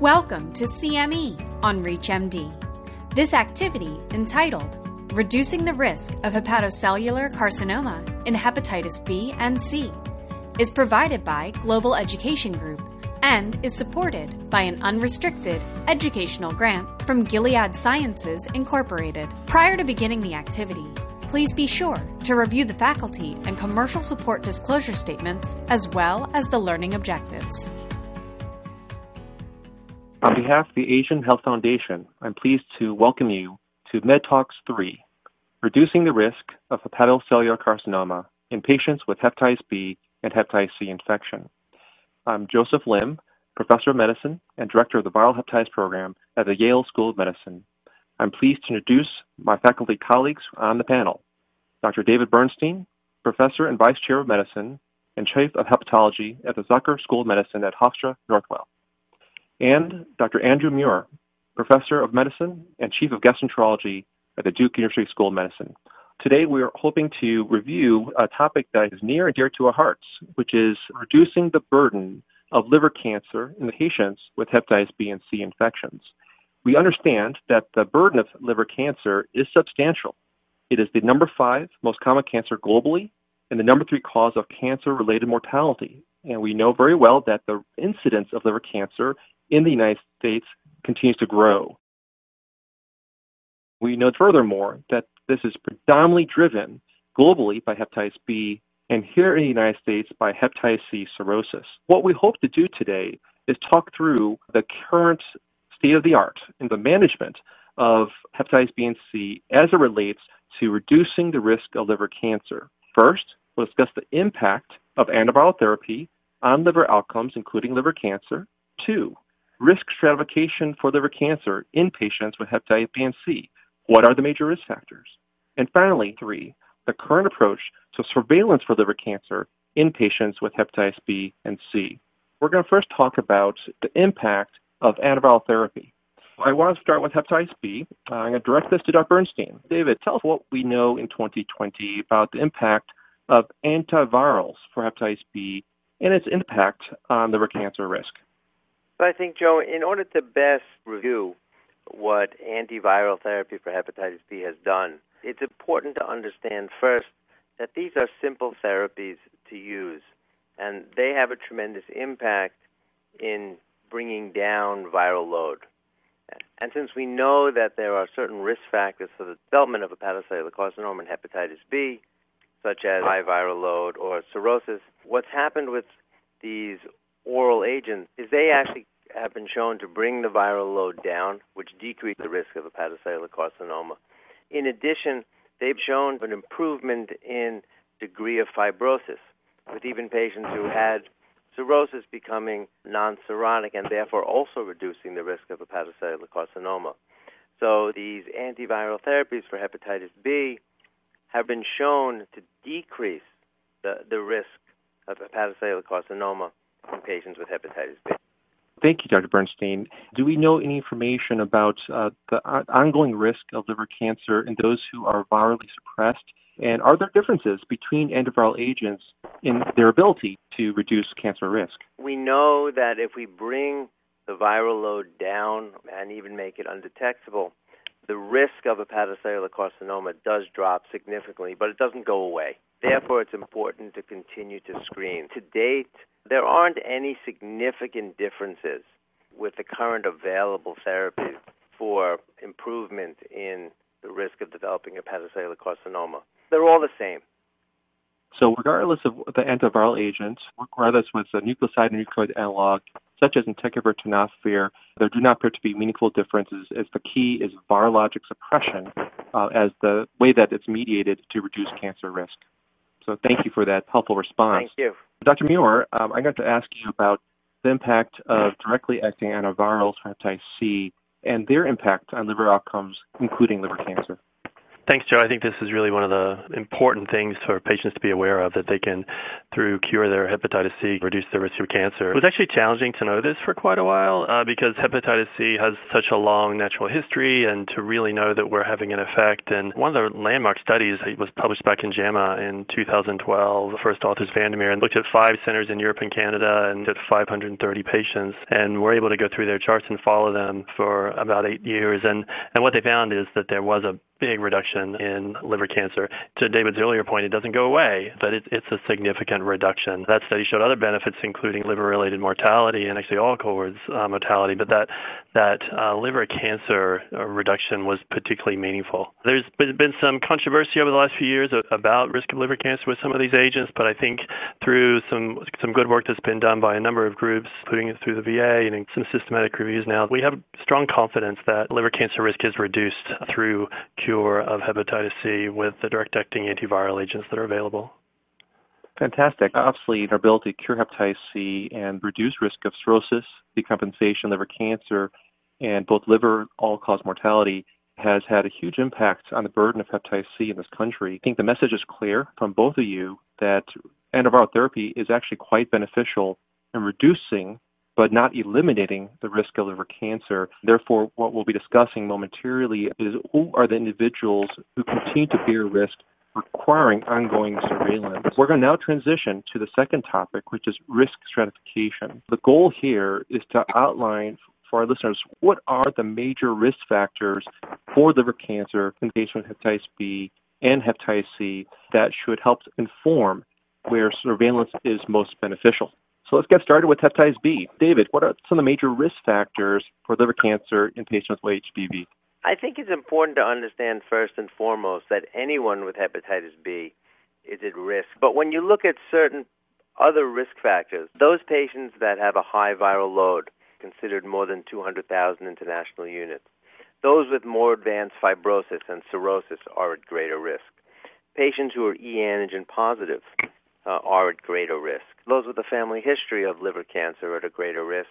Welcome to CME on ReachMD. This activity, entitled Reducing the Risk of Hepatocellular Carcinoma in Hepatitis B and C, is provided by Global Education Group and is supported by an unrestricted educational grant from Gilead Sciences Incorporated. Prior to beginning the activity, please be sure to review the faculty and commercial support disclosure statements as well as the learning objectives. On behalf of the Asian Health Foundation, I'm pleased to welcome you to MedTalks 3, Reducing the Risk of Hepatocellular Carcinoma in Patients with Hepatitis B and Hepatitis C Infection. I'm Joseph Lim, Professor of Medicine and Director of the Viral Hepatitis Program at the Yale School of Medicine. I'm pleased to introduce my faculty colleagues on the panel. Dr. David Bernstein, Professor and Vice Chair of Medicine and Chief of Hepatology at the Zucker School of Medicine at Hofstra Northwell and Dr. Andrew Muir, Professor of Medicine and Chief of Gastroenterology at the Duke University School of Medicine. Today, we are hoping to review a topic that is near and dear to our hearts, which is reducing the burden of liver cancer in patients with hepatitis B and C infections. We understand that the burden of liver cancer is substantial. It is the number five most common cancer globally and the number three cause of cancer related mortality. And we know very well that the incidence of liver cancer in the United States continues to grow. We know furthermore that this is predominantly driven globally by hepatitis B and here in the United States by hepatitis C cirrhosis. What we hope to do today is talk through the current state of the art in the management of hepatitis B and C as it relates to reducing the risk of liver cancer. First, we'll discuss the impact of antiviral therapy on liver outcomes, including liver cancer. Two, risk stratification for liver cancer in patients with hepatitis B and C. What are the major risk factors? And finally, three, the current approach to surveillance for liver cancer in patients with hepatitis B and C. We're going to first talk about the impact of antiviral therapy. I want to start with hepatitis B. Uh, I'm going to direct this to Dr. Bernstein. David, tell us what we know in 2020 about the impact of antivirals for hepatitis B and its impact on liver cancer risk. But I think, Joe, in order to best review what antiviral therapy for hepatitis B has done, it's important to understand first that these are simple therapies to use, and they have a tremendous impact in bringing down viral load. And since we know that there are certain risk factors for the development of hepatocellular carcinoma and hepatitis B, such as high viral load or cirrhosis, what's happened with these oral agents is they actually have been shown to bring the viral load down, which decrease the risk of hepatocellular carcinoma. In addition, they've shown an improvement in degree of fibrosis, with even patients who had cirrhosis becoming non-cirrhotic and therefore also reducing the risk of hepatocellular carcinoma. So these antiviral therapies for hepatitis B have been shown to decrease the, the risk of hepatocellular carcinoma in patients with hepatitis B. Thank you, Dr. Bernstein. Do we know any information about uh, the ongoing risk of liver cancer in those who are virally suppressed? And are there differences between antiviral agents in their ability to reduce cancer risk? We know that if we bring the viral load down and even make it undetectable, the risk of hepatocellular carcinoma does drop significantly, but it doesn't go away. Therefore, it's important to continue to screen. To date, there aren't any significant differences with the current available therapies for improvement in the risk of developing hepatocellular carcinoma. They're all the same. So, regardless of the antiviral agents, regardless with the nucleoside and nucleotide analog, such as entecavir tenofovir, there do not appear to be meaningful differences. As the key is virologic suppression uh, as the way that it's mediated to reduce cancer risk. So thank you for that helpful response. Thank you. Dr. Muir, um, I got to ask you about the impact of directly acting antivirals for hepatitis C and their impact on liver outcomes, including liver cancer. Thanks, Joe. I think this is really one of the important things for patients to be aware of that they can, through cure their hepatitis C, reduce their risk of cancer. It was actually challenging to know this for quite a while uh, because hepatitis C has such a long natural history and to really know that we're having an effect. And one of the landmark studies was published back in JAMA in 2012. First authors van der Meer and looked at five centers in Europe and Canada and did 530 patients and were able to go through their charts and follow them for about eight years. And, and what they found is that there was a big reduction in liver cancer. To David's earlier point, it doesn't go away, but it, it's a significant reduction. That study showed other benefits, including liver-related mortality and actually all cause uh, mortality, but that that uh, liver cancer uh, reduction was particularly meaningful. There's been some controversy over the last few years about risk of liver cancer with some of these agents, but I think through some some good work that's been done by a number of groups, including through the VA and some systematic reviews now, we have strong confidence that liver cancer risk is reduced through cure of hepatitis C with the direct acting antiviral agents that are available. Fantastic. Obviously, our ability to cure hepatitis C and reduce risk of cirrhosis, decompensation, liver cancer, and both liver all cause mortality has had a huge impact on the burden of hepatitis C in this country. I think the message is clear from both of you that antiviral therapy is actually quite beneficial in reducing but not eliminating the risk of liver cancer. Therefore, what we'll be discussing momentarily is who are the individuals who continue to bear risk requiring ongoing surveillance. We're going to now transition to the second topic, which is risk stratification. The goal here is to outline for our listeners what are the major risk factors for liver cancer in patients with hepatitis B and hepatitis C that should help inform where surveillance is most beneficial. Let's get started with hepatitis B. David, what are some of the major risk factors for liver cancer in patients with HBV? I think it's important to understand first and foremost that anyone with hepatitis B is at risk. But when you look at certain other risk factors, those patients that have a high viral load, considered more than 200,000 international units, those with more advanced fibrosis and cirrhosis are at greater risk. Patients who are e antigen positive uh, are at greater risk. Those with a family history of liver cancer are at a greater risk.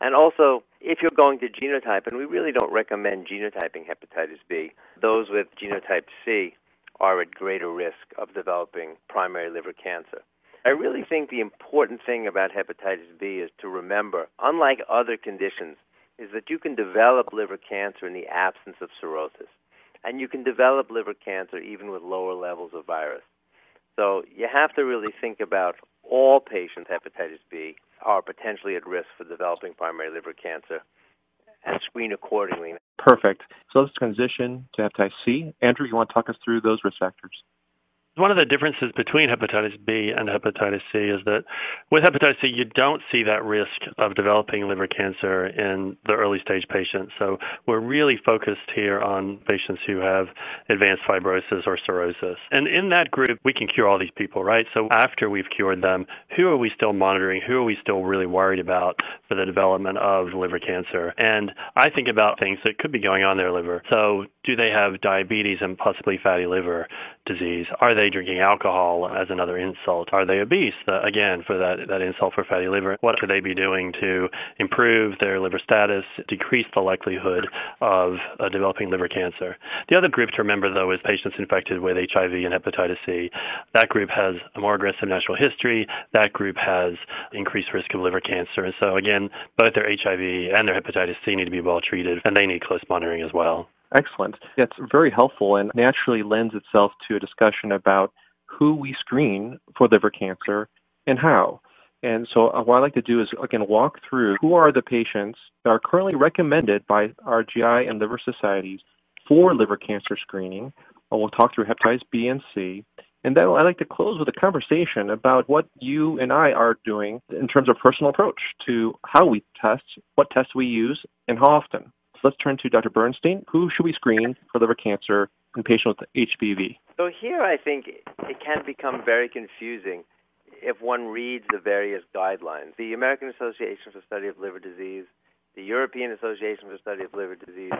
And also, if you're going to genotype, and we really don't recommend genotyping hepatitis B, those with genotype C are at greater risk of developing primary liver cancer. I really think the important thing about hepatitis B is to remember, unlike other conditions, is that you can develop liver cancer in the absence of cirrhosis. And you can develop liver cancer even with lower levels of virus. So you have to really think about all patients with hepatitis B are potentially at risk for developing primary liver cancer and screen accordingly. Perfect. So let's transition to hepatitis C. Andrew, you want to talk us through those risk factors? One of the differences between hepatitis B and hepatitis C is that with hepatitis C, you don't see that risk of developing liver cancer in the early stage patients. So we're really focused here on patients who have advanced fibrosis or cirrhosis. And in that group, we can cure all these people, right? So after we've cured them, who are we still monitoring? Who are we still really worried about for the development of liver cancer? And I think about things that could be going on in their liver. So do they have diabetes and possibly fatty liver disease? Are they drinking alcohol as another insult? Are they obese? Again, for that, that insult for fatty liver. What could they be doing to improve their liver status, decrease the likelihood of uh, developing liver cancer? The other group to remember, though, is patients infected with HIV and hepatitis C. That group has a more aggressive natural history. That group has increased risk of liver cancer. And so, again, both their HIV and their hepatitis C need to be well treated, and they need close monitoring as well. Excellent. That's very helpful and naturally lends itself to a discussion about who we screen for liver cancer and how. And so, uh, what I'd like to do is again walk through who are the patients that are currently recommended by our GI and liver societies for liver cancer screening. And we'll talk through hepatitis B and C. And then I'd like to close with a conversation about what you and I are doing in terms of personal approach to how we test, what tests we use, and how often. Let's turn to Dr. Bernstein. Who should we screen for liver cancer in patients with HBV? So here I think it can become very confusing if one reads the various guidelines. The American Association for Study of Liver Disease, the European Association for Study of Liver Disease,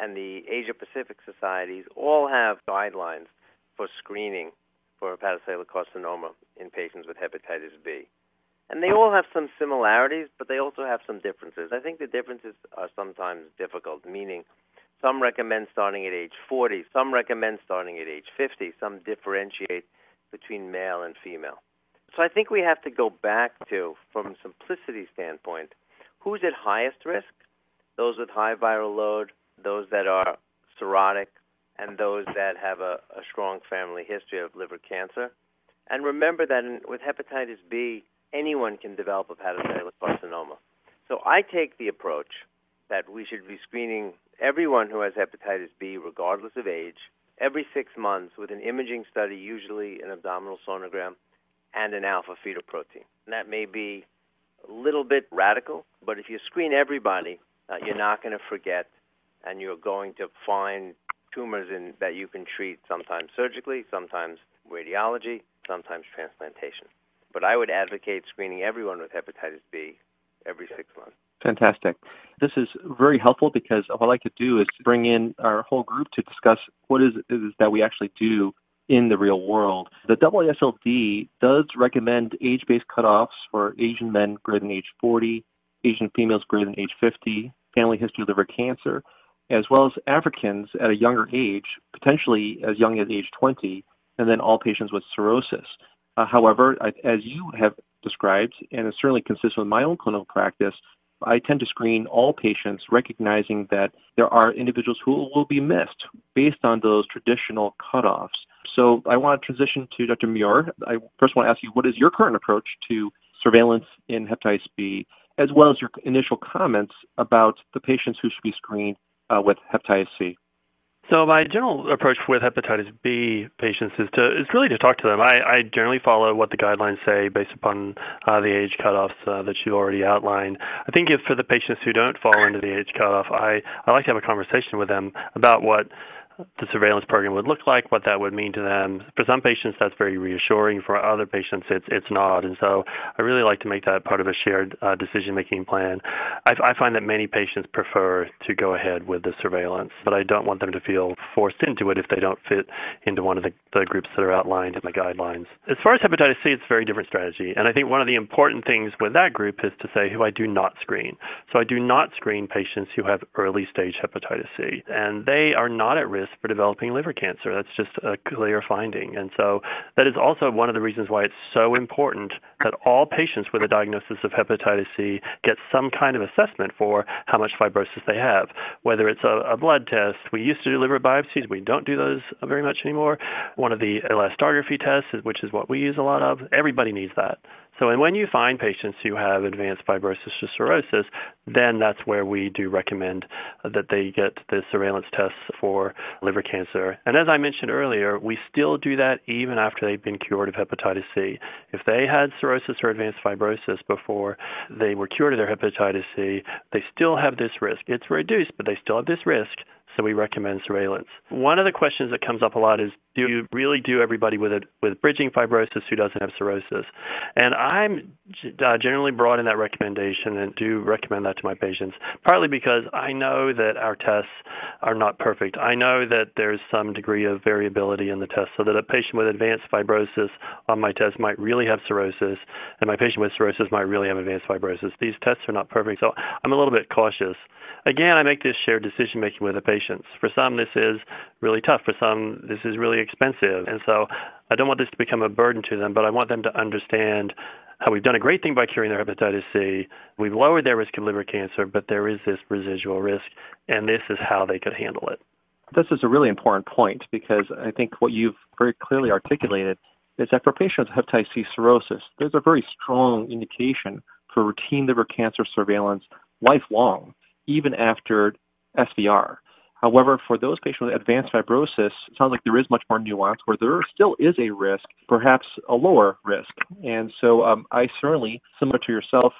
and the Asia Pacific societies all have guidelines for screening for hepatocellular carcinoma in patients with hepatitis B. And they all have some similarities, but they also have some differences. I think the differences are sometimes difficult, meaning Some recommend starting at age 40. Some recommend starting at age 50. Some differentiate between male and female. So I think we have to go back to, from simplicity standpoint, who's at highest risk? Those with high viral load, those that are cirrhotic, and those that have a, a strong family history of liver cancer. And remember that in, with hepatitis B, anyone can develop a hepatocellular carcinoma. So I take the approach that we should be screening everyone who has hepatitis B, regardless of age, every six months with an imaging study, usually an abdominal sonogram, and an alpha fetoprotein. And that may be a little bit radical, but if you screen everybody, uh, you're not going to forget, and you're going to find tumors in, that you can treat sometimes surgically, sometimes radiology, sometimes transplantation. But I would advocate screening everyone with hepatitis B every six months. Fantastic. This is very helpful because what I like to do is bring in our whole group to discuss what is, that we actually do in the real world. The AASLD does recommend age based cutoffs for Asian men greater than age 40, Asian females greater than age 50, family history of liver cancer, as well as Africans at a younger age, potentially as young as age 20, and then all patients with cirrhosis. Uh, however, I, as you have described, and is certainly consistent with my own clinical practice, I tend to screen all patients, recognizing that there are individuals who will be missed based on those traditional cutoffs. So I want to transition to Dr. Muir. I first want to ask you, what is your current approach to surveillance in hepatitis B, as well as your initial comments about the patients who should be screened uh, with hepatitis C? So my general approach with hepatitis B patients is to is really to talk to them. I, I generally follow what the guidelines say based upon uh, the age cutoffs uh, that you already outlined. I think if for the patients who don't fall into the age cutoff, I I like to have a conversation with them about what the surveillance program would look like, what that would mean to them. For some patients, that's very reassuring. For other patients, it's it's not. And so, I really like to make that part of a shared uh, decision-making plan. I, I find that many patients prefer to go ahead with the surveillance, but I don't want them to feel forced into it if they don't fit into one of the, the groups that are outlined in the guidelines. As far as hepatitis C, it's a very different strategy, and I think one of the important things with that group is to say who I do not screen. So I do not screen patients who have early-stage hepatitis C, and they are not at risk risk for developing liver cancer. That's just a clear finding. And so that is also one of the reasons why it's so important that all patients with a diagnosis of hepatitis C get some kind of assessment for how much fibrosis they have, whether it's a, a blood test. We used to do liver biopsies. We don't do those very much anymore. One of the elastography tests, which is what we use a lot of, everybody needs that. So, and when you find patients who have advanced fibrosis or cirrhosis, then that's where we do recommend that they get the surveillance tests for liver cancer. And as I mentioned earlier, we still do that even after they've been cured of hepatitis C. If they had cirrhosis or advanced fibrosis before they were cured of their hepatitis C, they still have this risk. It's reduced, but they still have this risk so we recommend surveillance. One of the questions that comes up a lot is do you really do everybody with it with bridging fibrosis who doesn't have cirrhosis? And I'm uh, generally broad in that recommendation and do recommend that to my patients, partly because I know that our tests are not perfect. I know that there's some degree of variability in the test, so that a patient with advanced fibrosis on my test might really have cirrhosis, and my patient with cirrhosis might really have advanced fibrosis. These tests are not perfect, so I'm a little bit cautious. Again, I make this shared decision making with the patients. For some, this is really tough. For some, this is really expensive. And so I don't want this to become a burden to them, but I want them to understand how we've done a great thing by curing their hepatitis C. We've lowered their risk of liver cancer, but there is this residual risk, and this is how they could handle it. This is a really important point because I think what you've very clearly articulated is that for patients with hepatitis C cirrhosis, there's a very strong indication for routine liver cancer surveillance lifelong even after SVR. However, for those patients with advanced fibrosis, it sounds like there is much more nuance where there still is a risk, perhaps a lower risk. And so um, I certainly, similar to yourself,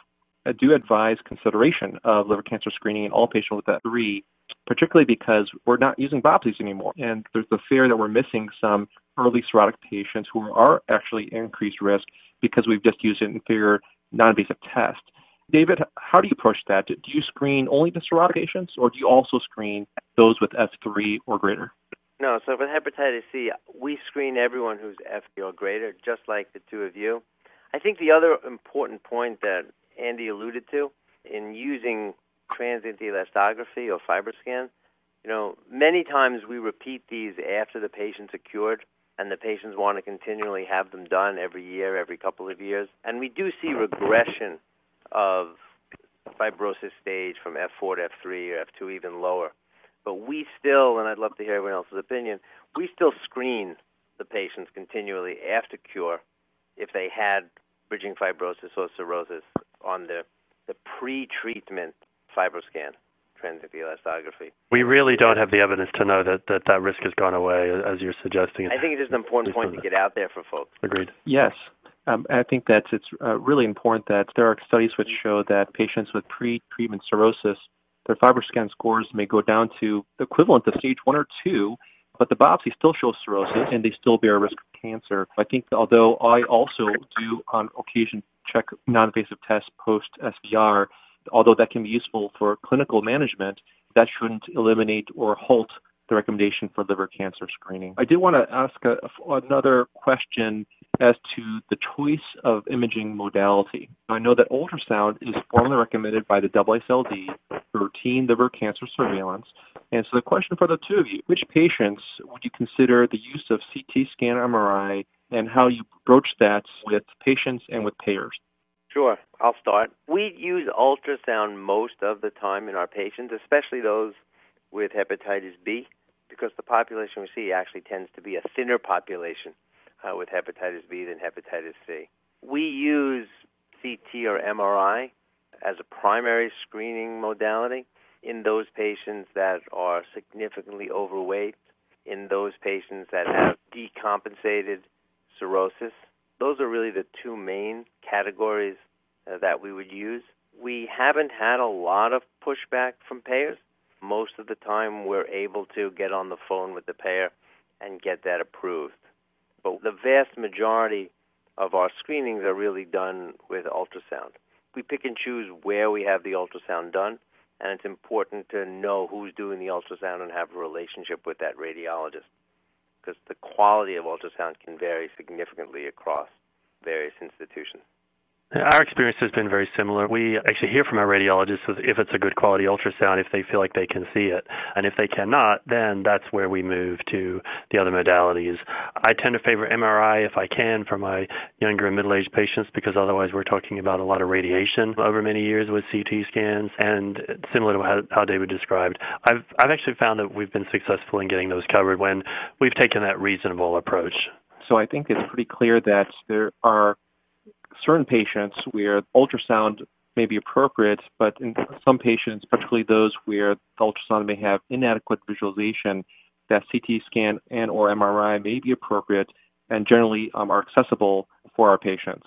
I do advise consideration of liver cancer screening in all patients with that three, particularly because we're not using biopsies anymore. And there's the fear that we're missing some early cirrhotic patients who are actually increased risk because we've just used an inferior non-invasive test. David, how do you approach that? Do you screen only the cirrhotic patients, or do you also screen those with F3 or greater? No, so with hepatitis C, we screen everyone who's F3 or greater, just like the two of you. I think the other important point that Andy alluded to in using transient elastography or FibroScan You know, many times we repeat these after the patients are cured, and the patients want to continually have them done every year, every couple of years. And we do see regression of fibrosis stage from F4 to F3 or F2 even lower. But we still, and I'd love to hear everyone else's opinion, we still screen the patients continually after cure if they had bridging fibrosis or cirrhosis on the, the pre-treatment FibroScan transient elastography. We really don't have the evidence to know that, that that risk has gone away, as you're suggesting. I think it is an important point to get out there for folks. Agreed. Yes. Um, I think that it's uh, really important that there are studies which show that patients with pre-treatment cirrhosis, their FibroScan scores may go down to the equivalent of stage one or two, but the biopsy still shows cirrhosis and they still bear a risk of cancer. I think although I also do on occasion check non-invasive tests post SVR, although that can be useful for clinical management, that shouldn't eliminate or halt the recommendation for liver cancer screening. I did want to ask a, another question as to the choice of imaging modality. I know that ultrasound is formally recommended by the AASLD for routine liver cancer surveillance. And so the question for the two of you, which patients would you consider the use of CT scan MRI and how you broach that with patients and with payers? Sure, I'll start. We use ultrasound most of the time in our patients, especially those with hepatitis B, because the population we see actually tends to be a thinner population uh, with hepatitis B than hepatitis C. We use CT or MRI as a primary screening modality in those patients that are significantly overweight, in those patients that have decompensated cirrhosis. Those are really the two main categories uh, that we would use. We haven't had a lot of pushback from payers. Most of the time, we're able to get on the phone with the payer and get that approved. But the vast majority of our screenings are really done with ultrasound. We pick and choose where we have the ultrasound done, and it's important to know who's doing the ultrasound and have a relationship with that radiologist because the quality of ultrasound can vary significantly across various institutions. Our experience has been very similar. We actually hear from our radiologists if it's a good quality ultrasound, if they feel like they can see it. And if they cannot, then that's where we move to the other modalities. I tend to favor MRI if I can for my younger and middle aged patients because otherwise we're talking about a lot of radiation over many years with CT scans. And similar to how, how David described, I've, I've actually found that we've been successful in getting those covered when we've taken that reasonable approach. So I think it's pretty clear that there are certain patients where ultrasound may be appropriate, but in some patients, particularly those where the ultrasound may have inadequate visualization, that CT scan and or MRI may be appropriate and generally um, are accessible for our patients.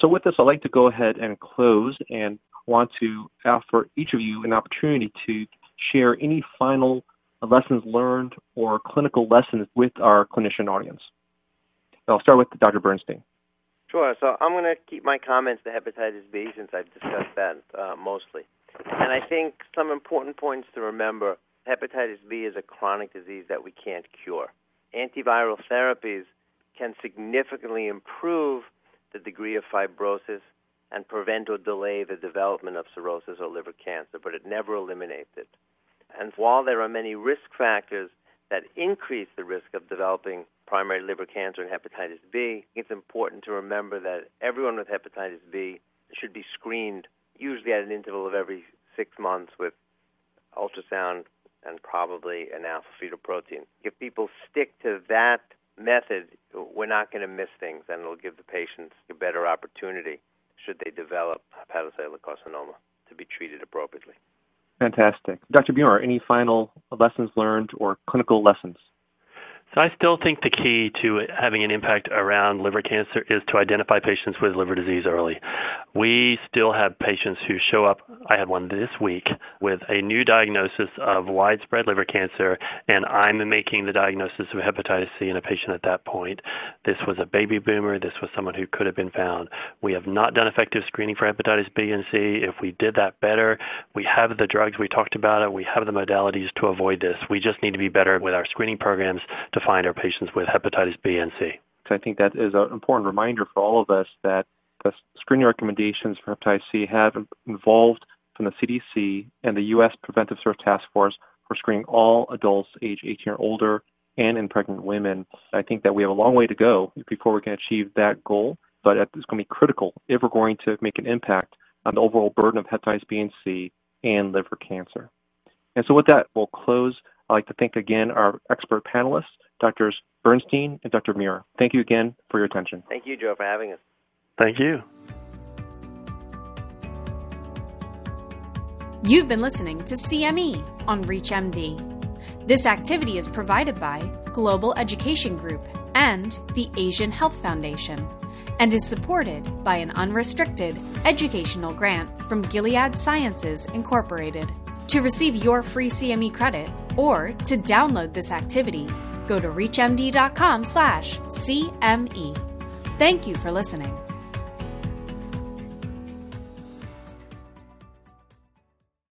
So with this, I'd like to go ahead and close and want to offer each of you an opportunity to share any final lessons learned or clinical lessons with our clinician audience. I'll start with Dr. Bernstein. Sure. So I'm going to keep my comments to hepatitis B since I've discussed that uh, mostly. And I think some important points to remember hepatitis B is a chronic disease that we can't cure. Antiviral therapies can significantly improve the degree of fibrosis and prevent or delay the development of cirrhosis or liver cancer, but it never eliminates it. And while there are many risk factors that increase the risk of developing primary liver cancer and hepatitis B, it's important to remember that everyone with hepatitis B should be screened usually at an interval of every six months with ultrasound and probably an alpha fetoprotein. If people stick to that method, we're not going to miss things, and it'll give the patients a better opportunity should they develop hepatocellular carcinoma to be treated appropriately. Fantastic. Dr. Muir, any final lessons learned or clinical lessons? So I still think the key to having an impact around liver cancer is to identify patients with liver disease early. We still have patients who show up. I had one this week with a new diagnosis of widespread liver cancer, and I'm making the diagnosis of hepatitis C in a patient at that point. This was a baby boomer. This was someone who could have been found. We have not done effective screening for hepatitis B and C. If we did that better, we have the drugs. We talked about it. We have the modalities to avoid this. We just need to be better with our screening programs to find our patients with hepatitis B and C. So I think that is an important reminder for all of us that the screening recommendations for hepatitis C have evolved from the CDC and the U.S. Preventive Service Task Force for screening all adults age 18 or older and in pregnant women. I think that we have a long way to go before we can achieve that goal, but it's going to be critical if we're going to make an impact on the overall burden of hepatitis B and C and liver cancer. And so, with that, we'll close. I'd like to thank again our expert panelists, Drs. Bernstein and Dr. Muir. Thank you again for your attention. Thank you, Joe, for having us. Thank you. You've been listening to CME on ReachMD. This activity is provided by Global Education Group and the Asian Health Foundation and is supported by an unrestricted educational grant from Gilead Sciences Incorporated. To receive your free CME credit or to download this activity, go to reachmd.com slash CME. Thank you for listening.